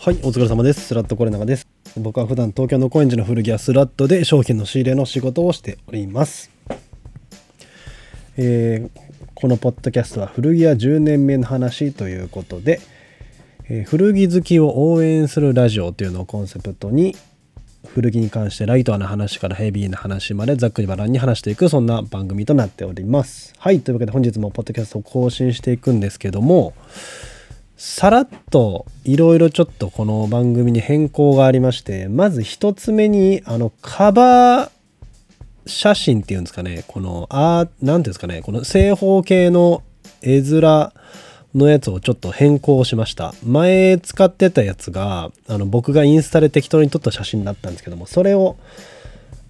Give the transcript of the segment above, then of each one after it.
はい、お疲れ様です。スラットコレナガです。僕は普段東京の高円寺の古着屋スラットで商品の仕入れの仕事をしております。えーこのポッドキャストは古着屋10年目の話ということで、えー古着好きを応援するラジオというのをコンセプトに古着に関してライトな話からヘビーな話までざっくりバランに話していくそんな番組となっております。はい、というわけで本日もポッドキャストを更新していくんですけども、さらっといろいろちょっとこの番組に変更がありましてまず一つ目にあのカバー写真っていうんですかねこのあーなんていうんですかねこの正方形の絵面のやつをちょっと変更しました。前使ってたやつがあの僕がインスタで適当に撮った写真だったんですけどもそれを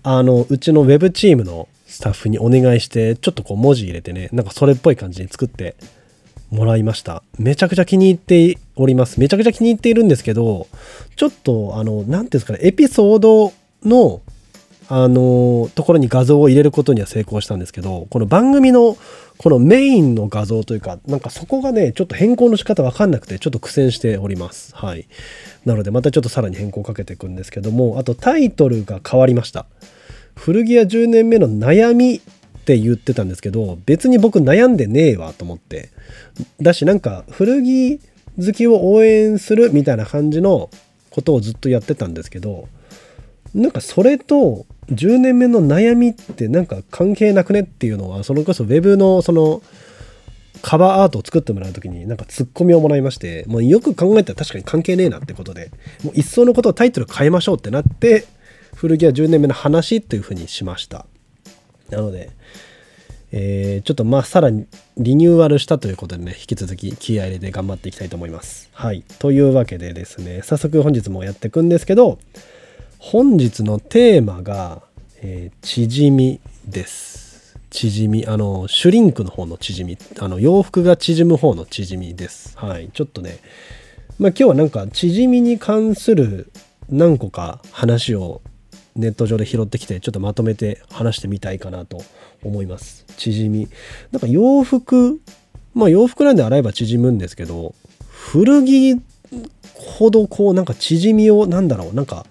あのうちのウェブチームのスタッフにお願いしてちょっとこう文字入れてねなんかそれっぽい感じに作ってもらいました。めちゃくちゃ気に入っております。めちゃくちゃ気に入っているんですけどちょっとあの何ていうんですかねエピソードのあのところに画像を入れることには成功したんですけどこの番組のこのメインの画像というかなんかそこがねちょっと変更の仕方わかんなくてちょっと苦戦しております。はい。なのでまたちょっとさらに変更かけていくんですけどもあとタイトルが変わりました。古着屋10年目の悩みって言ってたんですけど別に僕悩んでねえわと思って。だしなんか古着好きを応援するみたいな感じのことをずっとやってたんですけどなんかそれと10年目の悩みってなんか関係なくねっていうのはそれこそウェブのそのカバーアートを作ってもらう時になんかツッコミをもらいましてもうよく考えたら確かに関係ねえなってことでもう一層のことをタイトル変えましょうってなって古着屋10年目の話っていうふうにしました。なのでえーちょっとまあさらにリニューアルしたということでね引き続き気合入れて頑張っていきたいと思います。はいというわけでですね早速本日もやっていくんですけど本日のテーマが、えー縮みです。縮みあのシュリンクの方の縮みあの洋服が縮む方の縮みです。はいちょっとねまあ今日はなんか縮みに関する何個か話をネット上で拾ってきてちょっとまとめて話してみたいかなと思います。縮み。なんか洋服まあ洋服なんで洗えば縮むんですけど古着ほどこうなんか縮みをなんだろう。なんか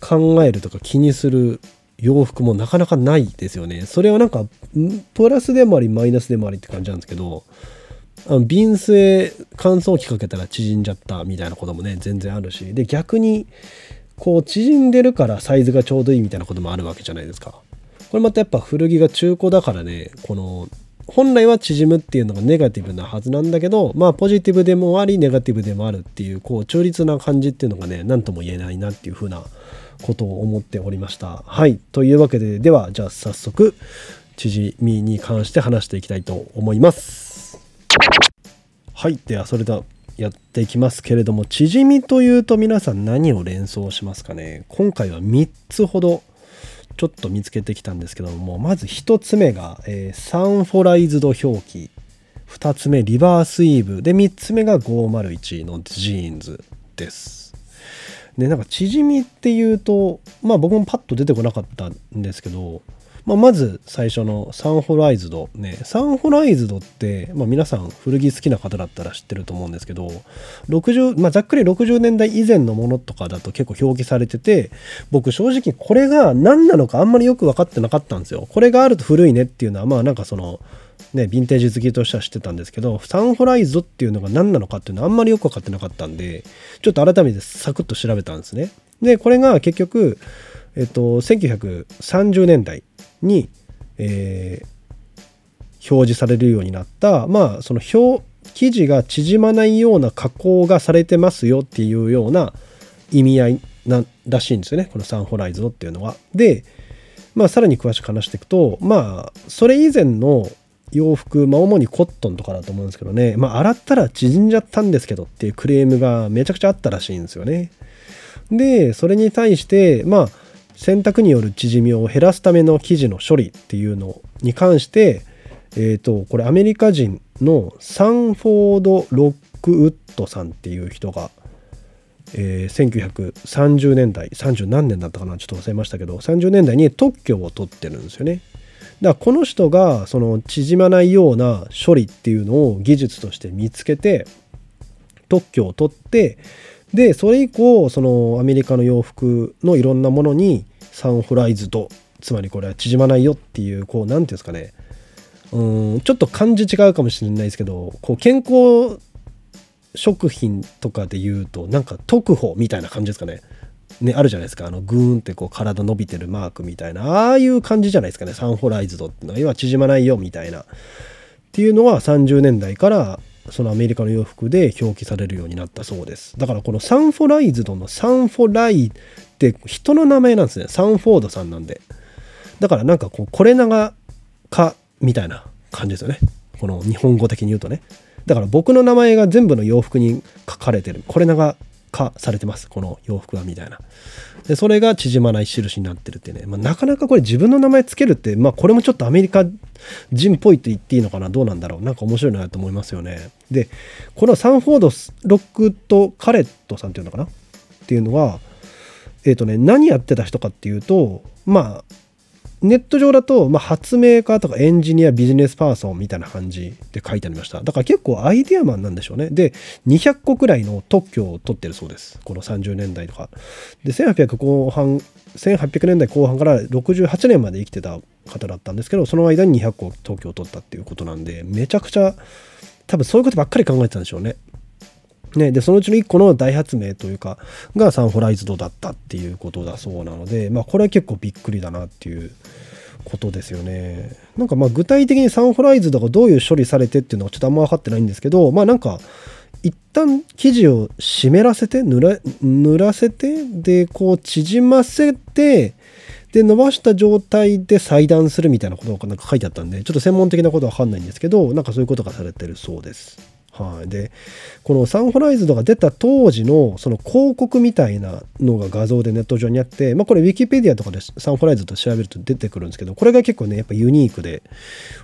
考えるとか気にする洋服もなかなかないですよね。それはなんかプラスでもありマイナスでもありって感じなんですけどあの瓶製乾燥機かけたら縮んじゃったみたいなこともね全然あるし。で逆にこう縮んでるからサイズがちょうどいいみたいなこともあるわけじゃないですか。これまたやっぱ古着が中古だからねこの本来は縮むっていうのがネガティブなはずなんだけどまあポジティブでもありネガティブでもあるっていうこう中立な感じっていうのがね何とも言えないなっていう風なことを思っておりました。はいというわけでではじゃあ早速縮みに関して話していきたいと思います。はいではそれではやっていきますけれども縮みというと皆さん何を連想しますかね？今回は3つほどちょっと見つけてきたんですけどもまず1つ目が、えーサンフォライズド表記。2つ目リバースイーブ。で3つ目が501のジーンズです。でなんか縮みっていうとまあ僕もパッと出てこなかったんですけど、まあ、まず最初のサンホライズドねサンホライズドって、まあ、皆さん古着好きな方だったら知ってると思うんですけど60、まあ、ざっくり60年代以前のものとかだと結構表記されてて僕正直これが何なのかあんまりよく分かってなかったんですよこれがあると古いねっていうのはまあなんかそのね、ヴィンテージ好きとしては知ってたんですけどサンホライズドっていうのが何なのかっていうのはあんまりよく分かってなかったんでちょっと改めてサクッと調べたんですね。でこれが結局、えっと、1930年代に、えー表示されるようになったまあその表記事が縮まないような加工がされてますよっていうような意味合いならしいんですよねこのサンホライズドっていうのは。でまあ、さらに詳しく話していくとまあそれ以前の洋服、まあ、主にコットンとかだと思うんですけどね、まあ、洗ったら縮んじゃったんですけどっていうクレームがめちゃくちゃあったらしいんですよね。でそれに対してまあ洗濯による縮みを減らすための生地の処理っていうのに関してえー、とこれアメリカ人のサンフォード・ロックウッドさんっていう人が、えー1930年代30何年だったかなちょっと忘れましたけど30年代に特許を取ってるんですよね。だからこの人がその縮まないような処理っていうのを技術として見つけて特許を取ってでそれ以降そのアメリカの洋服のいろんなものにサンフライズドつまりこれは縮まないよっていうこう何て言うんですかね。うんちょっと漢字違うかもしれないですけどこう健康食品とかで言うとなんか特保みたいな感じですかね。ね、あるじゃないですか。あのグーンってこう体伸びてるマークみたいな。ああいう感じじゃないですかね。サンホライズドってのは要は縮まないよみたいな。っていうのは30年代からそのアメリカの洋服で表記されるようになったそうです。だからこのサンフォライズドのサンフォライって人の名前なんですね。サンフォードさんなんで。だからなんかこうこれ長かみたいな感じですよね。この日本語的に言うとね。だから僕の名前が全部の洋服に書かれてる。これ長化されてます。この洋服はみたいな。でそれが縮まない印になってるってね、まあ、なかなかこれ自分の名前つけるってまあこれもちょっとアメリカ人っぽいと言っていいのかな？どうなんだろう？なんか面白いなと思いますよね。でこのサンフォードロックとカレットさんっていうのかな？っていうのはえっ、ー、とね何やってた人かっていうとまあネット上だと、まあ、発明家とかエンジニアビジネスパーソンみたいな感じで書いてありました。だから結構アイデアマンなんでしょうね。で200個くらいの特許を取ってるそうです。この30年代とか。で1800後半1800年代後半から68年まで生きてた方だったんですけどその間に200個特許を取ったっていうことなんでめちゃくちゃ多分そういうことばっかり考えてたんでしょうねね、でそのうちの1個の大発明というかがサンフライズドだったっていうことだそうなので、まあ、これは結構びっくりだなっていうことですよね。なんかまあ具体的にサンフライズドがどういう処理されてっていうのはちょっとあんま分かってないんですけどまあなんか一旦生地を湿らせて濡ら濡らせてでこう縮ませてで伸ばした状態で裁断するみたいなことがなんか書いてあったんでちょっと専門的なことは分かんないんですけどなんかそういうことがされてるそうです。はい、でこの Sanforized が出た当時のその広告みたいなのが画像でネット上にあって、まあ、これウィキペディアとかで Sanforized 調べると出てくるんですけどこれが結構ねやっぱユニークで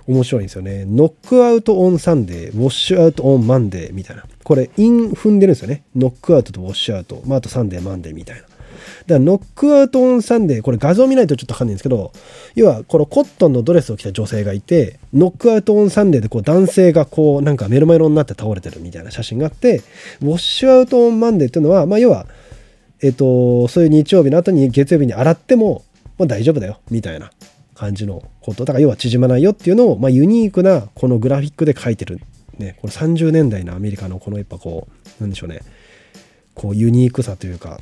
面白いんですよね。 knock out on Sunday wash out on Monday みたいな。これ韻踏んでるんですよね。 knock out と wash out、まあ、あと Sunday Monday みたいな。だからノックアウトオンサンデーこれ画像見ないとちょっとわかんないんですけど要はこのコットンのドレスを着た女性がいて knock out on Sunday でこう男性がこうなんかメロメロになって倒れてるみたいな写真があって wash out on Monday っていうのはまあ要はえっとそういう日曜日の後に月曜日に洗っても、まあ、大丈夫だよみたいな感じのこと。だから要は縮まないよっていうのを、まあ、ユニークなこのグラフィックで書いてるねこの30年代のアメリカのこのやっぱこうなんでしょうねこうユニークさというか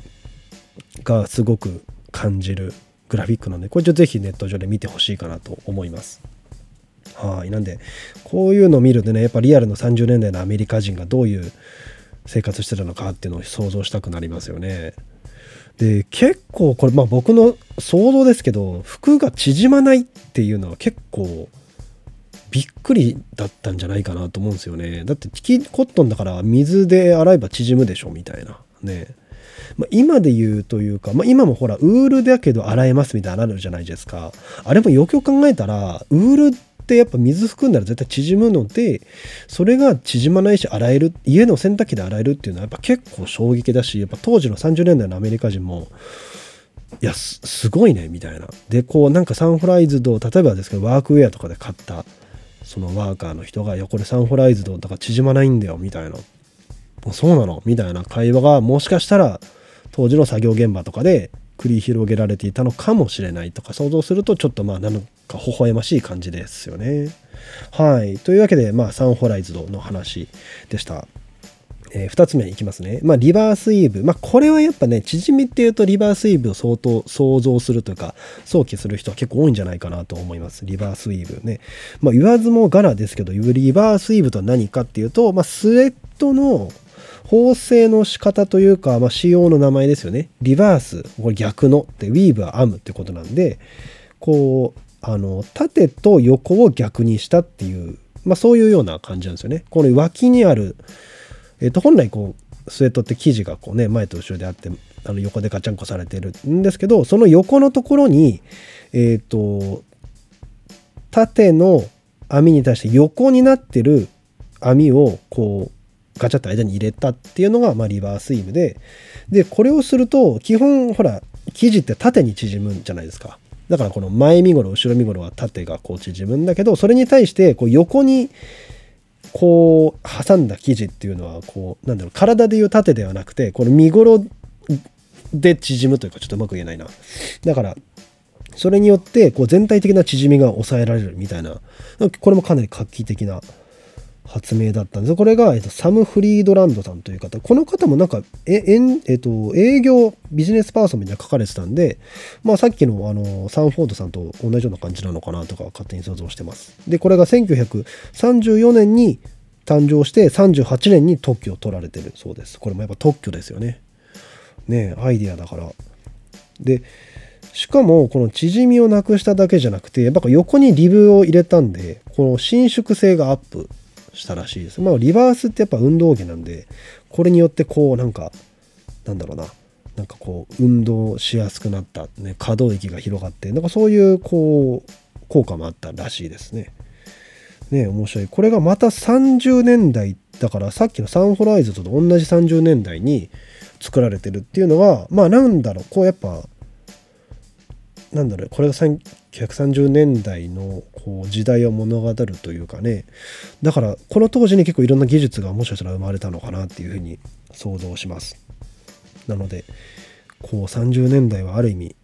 がすごく感じるグラフィックなんでこれちょっとぜひネット上で見てほしいかなと思います。はいなんでこういうのを見るとねやっぱリアルの30年代のアメリカ人がどういう生活してたのかっていうのを想像したくなりますよね。で結構これまあ僕の想像ですけど服が縮まないっていうのは結構びっくりだったんじゃないかなと思うんですよね。だってキコットンだから水で洗えば縮むでしょみたいなね。まあ、今で言うというか、まあ、今もほらウールだけど洗えますみたいなのあるじゃないですか。あれもよくよく考えたらウールってやっぱ水含んだら絶対縮むのでそれが縮まないし洗える家の洗濯機で洗えるっていうのはやっぱ結構衝撃だしやっぱ当時の30年代のアメリカ人もいやすごいねみたいな。でこうなんかサンフライズド例えばですけどワークウェアとかで買ったそのワーカーの人が「いやこれサンフライズドだから縮まないんだよ」みたいな「そうなの?」みたいな会話がもしかしたら当時の作業現場とかで繰り広げられていたのかもしれないとか想像するとちょっとまあなんか微笑ましい感じですよね。はい。というわけで、まあ、サンホライズドの話でした。えー、2つ目いきますね。まあ、リバースイーブ。まあ、これはやっぱね、縮みっていうとリバースイーブを相当想像するというか、想起する人は結構多いんじゃないかなと思います。リバースイーブね。まあ、言わずもがなですけど、リバースイーブとは何かっていうと、まあ、スウェットの縫製の仕方というか、まあ、仕様の名前ですよね。リバース、これ逆のって、ウィーブは編むってことなんで、こう、あの、縦と横を逆にしたっていう、まあ、そういうような感じなんですよね。この脇にある、えっ、と、本来こう、スウェットって生地がこうね、前と後ろであって、あの横でガチャンコされてるんですけど、その横のところに、えっ、と、縦の網に対して横になってる網をこうガチャッと間に入れたっていうのが、まあ、リバースイーブで、で、これをすると、基本、ほら、生地って縦に縮むんじゃないですか。だからこの前身頃、後ろ身頃は縦がこう縮むんだけど、それに対して、こう横に、こう挟んだ生地っていうのはこうなんだろう体でいう縦ではなくてこの身ごろで縮むというかちょっとうまく言えないなだからそれによってこう全体的な縮みが抑えられるみたいなこれもかなり画期的な発明だったんです。これが、えっと、サム・フリードランドさんという方。この方もなんかえええっと、営業ビジネスパーソンみたいな書かれてたんで、まあ、さっきのあのサンフォードさんと同じような感じなのかなとか勝手に想像してます。でこれが1934年に誕生して38年に特許を取られてるそうです。これもやっぱ特許ですよね。ねアイディアだから。でしかもこの縮みをなくしただけじゃなくてやっぱ横にリブを入れたんでこの伸縮性がアップ。したらしいです。まあリバースってやっぱ運動着なんでこれによってこうなんかなんだろうななんかこう運動しやすくなった、ね、可動域が広がってなんかそういうこう効果もあったらしいですね。ね面白い。これがまた30年代だからさっきのサンホライズと同じ30年代に作られてるっていうのはまあなんだろうこうやっぱなんだろうこれが1930年代のこう時代を物語るというかね。だからこの当時に結構いろんな技術がもしかしたら生まれたのかなっていうふうに想像します。なのでこう30年代はある意味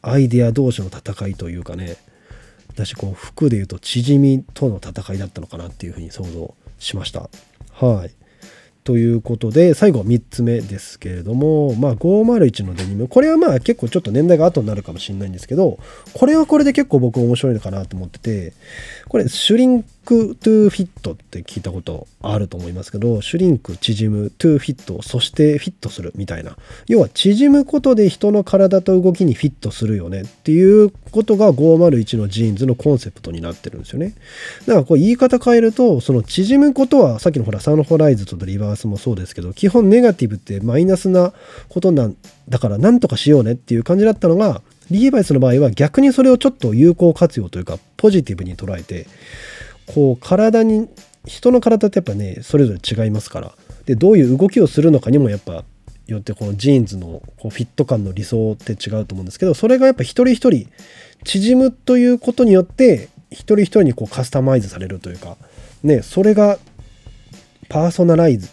アイデア同士の戦いというかね。だしこう服でいうと縮みとの戦いだったのかなっていうふうに想像しました。はい。ということで最後3つ目ですけれどもまあ501のデニム。これはまあ結構ちょっと年代が後になるかもしれないんですけどこれはこれで結構僕面白いのかなと思っててこれ shrink to fit って聞いたことあると思いますけど shrink 縮む to fit そしてフィットするみたいな。要は縮むことで人の体と動きにフィットするよねっていうことが501のジーンズのコンセプトになってるんですよね。だからこう言い方変えるとその縮むことはさっきのほらサンホライズとリバースもそうですけど基本ネガティブってマイナスなことなんだからなんとかしようねっていう感じだったのがリーバイスの場合は逆にそれをちょっと有効活用というかポジティブに捉えてこう体に人の体ってやっぱねそれぞれ違いますから。でどういう動きをするのかにもやっぱよってこのジーンズのこうフィット感の理想って違うと思うんですけどそれがやっぱ一人一人縮むということによって一人一人にこうカスタマイズされるというかねそれがパーソナライズ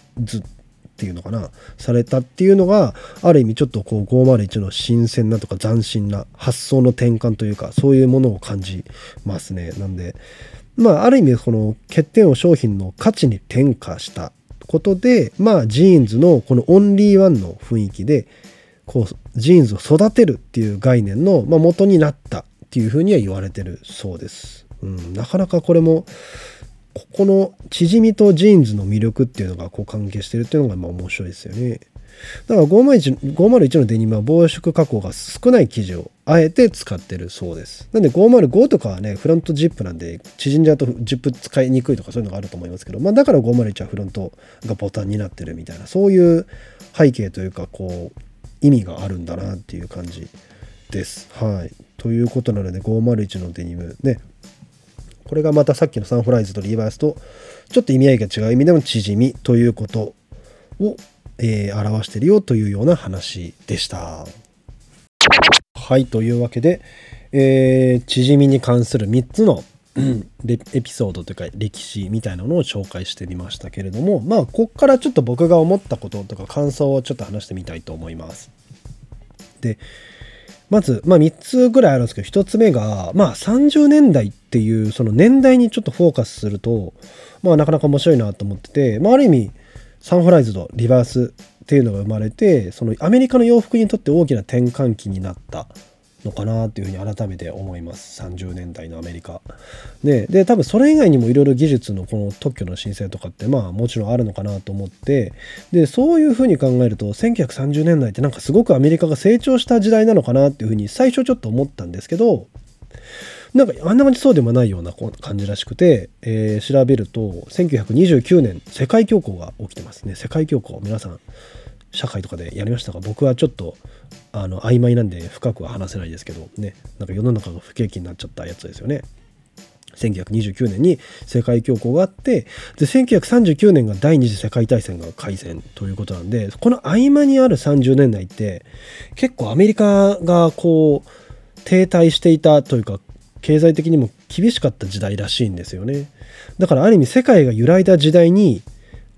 っていうのかなされたっていうのがある意味ちょっとこう501の新鮮なとか斬新な発想の転換というかそういうものを感じますねなんでまあ、ある意味この欠点を商品の価値に転嫁したことで、まあ、ジーンズのこのオンリーワンの雰囲気でこうジーンズを育てるっていう概念の、まあ、元になったっていうふうには言われてるそうです。うん、なかなかこれもここの縮みとジーンズの魅力っていうのがこう関係してるっていうのがまあ面白いですよね。だから501 501のデニムは防縮加工が少ない生地をあえて使ってるそうです。なんで505とかはね、フロントジップなんで縮んじゃうとジップ使いにくいとかそういうのがあると思いますけど、まあだから501はフロントがボタンになってるみたいな、そういう背景というか、こう、意味があるんだなっていう感じです。はい。ということなので501のデニムね、これがまたさっきのサンフライズとリーバースとちょっと意味合いが違う意味での縮みということをえー、表してるよというような話でした。はいというわけで、えー、縮みに関する3つのエピソードというか歴史みたいなのを紹介してみましたけれどもまあこっからちょっと僕が思ったこととか感想をちょっと話してみたいと思います。でまず、まあ、3つぐらいあるんですけど1つ目が、まあ、30年代っていうその年代にちょっとフォーカスすると、まあ、なかなか面白いなと思ってて、まあ、ある意味サンフライズドリバースっていうのが生まれてそのアメリカの洋服にとって大きな転換期になったのかなっていうふうに改めて思います。30年代のアメリカ。でで多分それ以外にもいろいろ技術のこの特許の申請とかってまあもちろんあるのかなと思ってでそういうふうに考えると1930年代ってなんかすごくアメリカが成長した時代なのかなっていうふうに最初ちょっと思ったんですけどなんかあんな感じそうでもないような感じらしくて、えー、調べると1929年世界恐慌が起きてますね。世界恐慌皆さん。社会とかでやりましたが僕はちょっとあの曖昧なんで深くは話せないですけどねなんか世の中が不景気になっちゃったやつですよね。1929年に世界恐慌があってで1939年が第二次世界大戦が開戦ということなんでこの合間にある30年代って結構アメリカがこう停滞していたというか経済的にも厳しかった時代らしいんですよね。だからある意味世界が揺らいだ時代に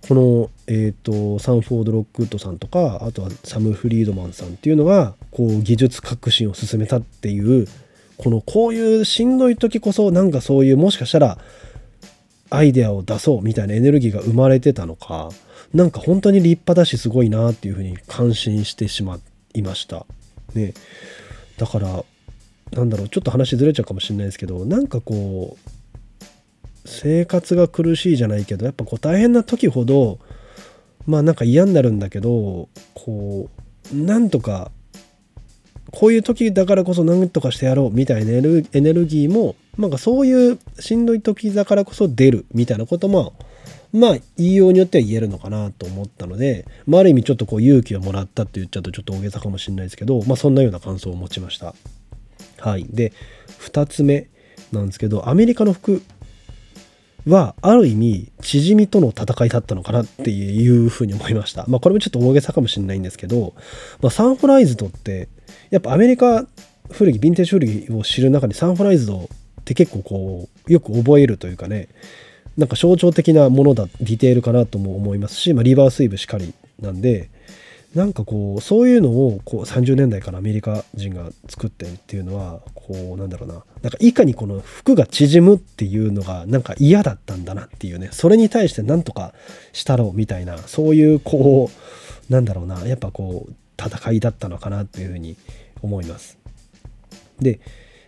この、えーと、サンフォード・ロックウッドさんとかあとはサム・フリードマンさんっていうのがこう技術革新を進めたっていうこのこういうしんどい時こそなんかそういうもしかしたらアイデアを出そうみたいなエネルギーが生まれてたのかなんか本当に立派だしすごいなっていうふうに感心してしまいました。ね、だからなんだろうちょっと話ずれちゃうかもしれないですけどなんかこう生活が苦しいじゃないけどやっぱこう大変な時ほどまあなんか嫌になるんだけどこうなんとかこういう時だからこそ何とかしてやろうみたいなエネルギーもなんかそういうしんどい時だからこそ出るみたいなこともまあ言いようによっては言えるのかなと思ったので、まあ、ある意味ちょっとこう勇気をもらったって言っちゃうとちょっと大げさかもしれないですけど、まあ、そんなような感想を持ちました。はい、で2つ目なんですけどアメリカの服はある意味縮みとの戦いだったのかなっていうふうに思いました。まあこれもちょっと大げさかもしれないんですけど、まあ、サンフライズドってやっぱアメリカ古着ヴィンテージ古着を知る中にサンフライズドって結構こうよく覚えるというかねなんか象徴的なものだディテールかなとも思いますし、まあ、リバースイブしかりなんでなんかこうそういうのをこう30年代からアメリカ人が作ってるっていうのはこうなんだろうな。なんかいかにこの服が縮むっていうのがなんか嫌だったんだなっていうね。それに対して何とかしたろうみたいなそういうこうなんだろうな。やっぱこう戦いだったのかなっていうふうに思います。で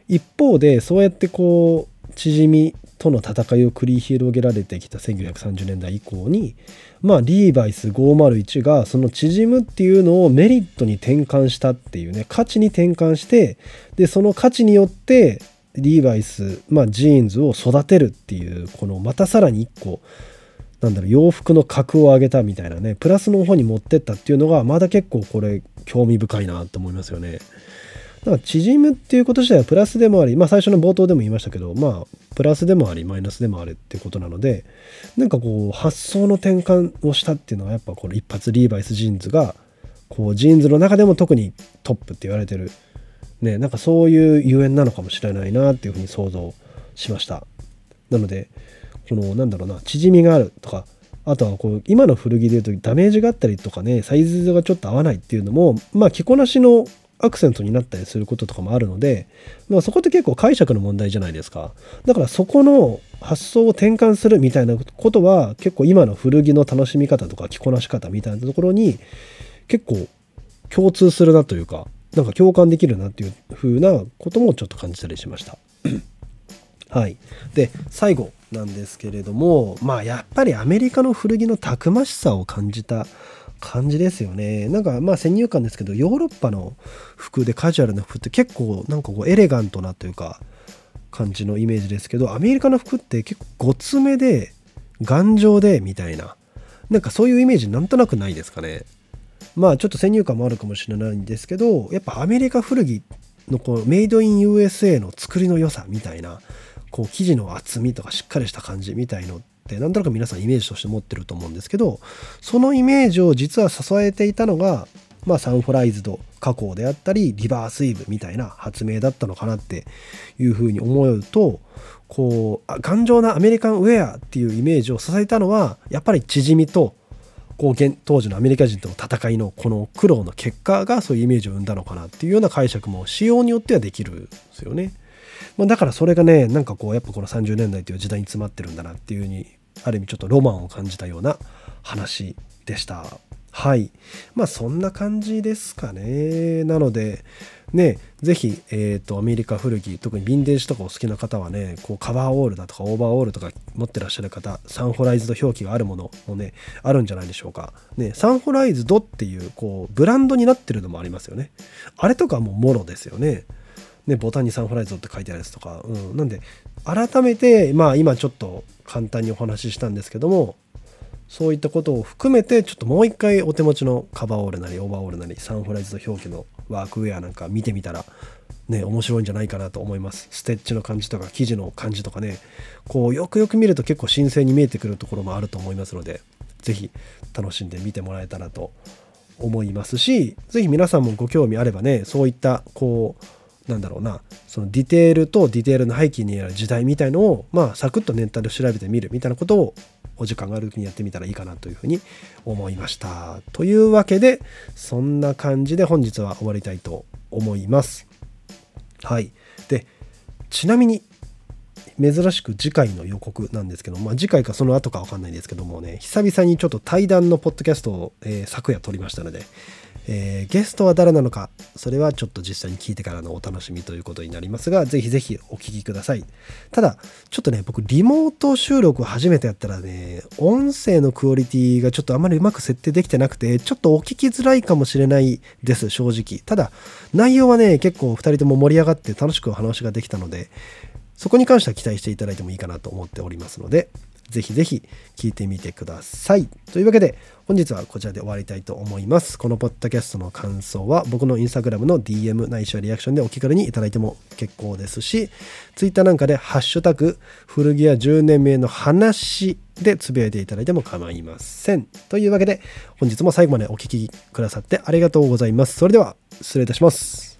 一方でそうやってこう縮みとの戦いを繰り広げられてきた1930年代以降にまあリーバイス501がその縮むっていうのをメリットに転換したっていうね価値に転換してでその価値によってリーバイス、まあ、ジーンズを育てるっていうこのまたさらに1個なんだろう洋服の格を上げたみたいなねプラスの方に持ってったっていうのがまだ結構これ興味深いなと思いますよね。だか縮むっていうこと自体はプラスでもあり、まあ最初の冒頭でも言いましたけど、まあプラスでもありマイナスでもあるっていうことなので、なんかこう発想の転換をしたっていうのはやっぱこの一発リーバイスジーンズが、こうジーンズの中でも特にトップって言われてる、ね、なんかそういうゆえんなのかもしれないなっていうふうに想像しました。なので、このなんだろうな、縮みがあるとか、あとはこう今の古着で言うとダメージがあったりとかねサイズがちょっと合わないっていうのもまあ着こなしのアクセントになったりすることとかもあるので、まあ、そこって結構解釈の問題じゃないですかだからそこの発想を転換するみたいなことは結構今の古着の楽しみ方とか着こなし方みたいなところに結構共通するなというかなんか共感できるなっていう風なこともちょっと感じたりしました。はい、で最後なんですけれどもまあやっぱりアメリカの古着のたくましさを感じた感じですよね。なんかまあ先入観ですけどヨーロッパの服でカジュアルな服って結構なんかこうエレガントなというか感じのイメージですけどアメリカの服って結構ごつめで頑丈でみたいななんかそういうイメージなんとなくないですかね。まあちょっと先入観もあるかもしれないんですけどやっぱアメリカ古着のこうメイドイン USA の作りの良さみたいなこう生地の厚みとかしっかりした感じみたいのってなんとなく皆さんイメージとして持ってると思うんですけどそのイメージを実は支えていたのが、まあ、サンフライズド加工であったりリバースイブみたいな発明だったのかなっていうふうに思うとこう頑丈なアメリカンウェアっていうイメージを支えたのはやっぱり縮みとこう当時のアメリカ人との戦いのこの苦労の結果がそういうイメージを生んだのかなっていうような解釈も仕様によってはできるんですよね。まあ、だからそれがねなんかこうやっぱこの30年代という時代に詰まってるんだなっていうふうにある意味ちょっとロマンを感じたような話でした。はい。まあそんな感じですかね。なので、ね、ぜひ、えっ、ー、と、アメリカ古着、特にヴィンテージとかお好きな方はね、こうカバーオールだとかオーバーオールとか持ってらっしゃる方、サンホライズド表記があるものもね、あるんじゃないでしょうか。ね、サンホライズドっていう、こう、ブランドになってるのもありますよね。あれとかももろですよね。ね、ボタンにサンフライズって書いてあるやつとか、うん、なんで改めてまあ今ちょっと簡単にお話ししたんですけどもそういったことを含めてちょっともう一回お手持ちのカバーオールなりオーバーオールなりサンフライズと表記のワークウェアなんか見てみたらね面白いんじゃないかなと思います。ステッチの感じとか生地の感じとかねこうよくよく見ると結構新鮮に見えてくるところもあると思いますので是非楽しんで見てもらえたらと思いますし是非皆さんもご興味あればねそういったこうなんだろうなそのディテールとディテールの背景にある時代みたいのをまあサクッとネットで調べてみるみたいなことをお時間がある時にやってみたらいいかなというふうに思いました。というわけでそんな感じで本日は終わりたいと思います。はい。でちなみに珍しく次回の予告なんですけど、まあ、次回かその後か分かんないですけどもね久々にちょっと対談のポッドキャストを、えー、昨夜撮りましたので、えー、ゲストは誰なのかそれはちょっと実際に聞いてからのお楽しみということになりますがぜひぜひお聞きください。ただちょっとね僕リモート収録を初めてやったらね音声のクオリティがちょっとあまりうまく設定できてなくてちょっとお聞きづらいかもしれないです正直。ただ内容はね結構2人とも盛り上がって楽しくお話ができたのでそこに関しては期待していただいてもいいかなと思っておりますので、ぜひぜひ聞いてみてください。というわけで、本日はこちらで終わりたいと思います。このポッドキャストの感想は僕のインスタグラムの DM ないしはリアクションでお気軽にいただいても結構ですし、Twitter なんかでハッシュタグ古着屋10年目の話でつぶやいていただいても構いません。というわけで、本日も最後までお聴きくださってありがとうございます。それでは、失礼いたします。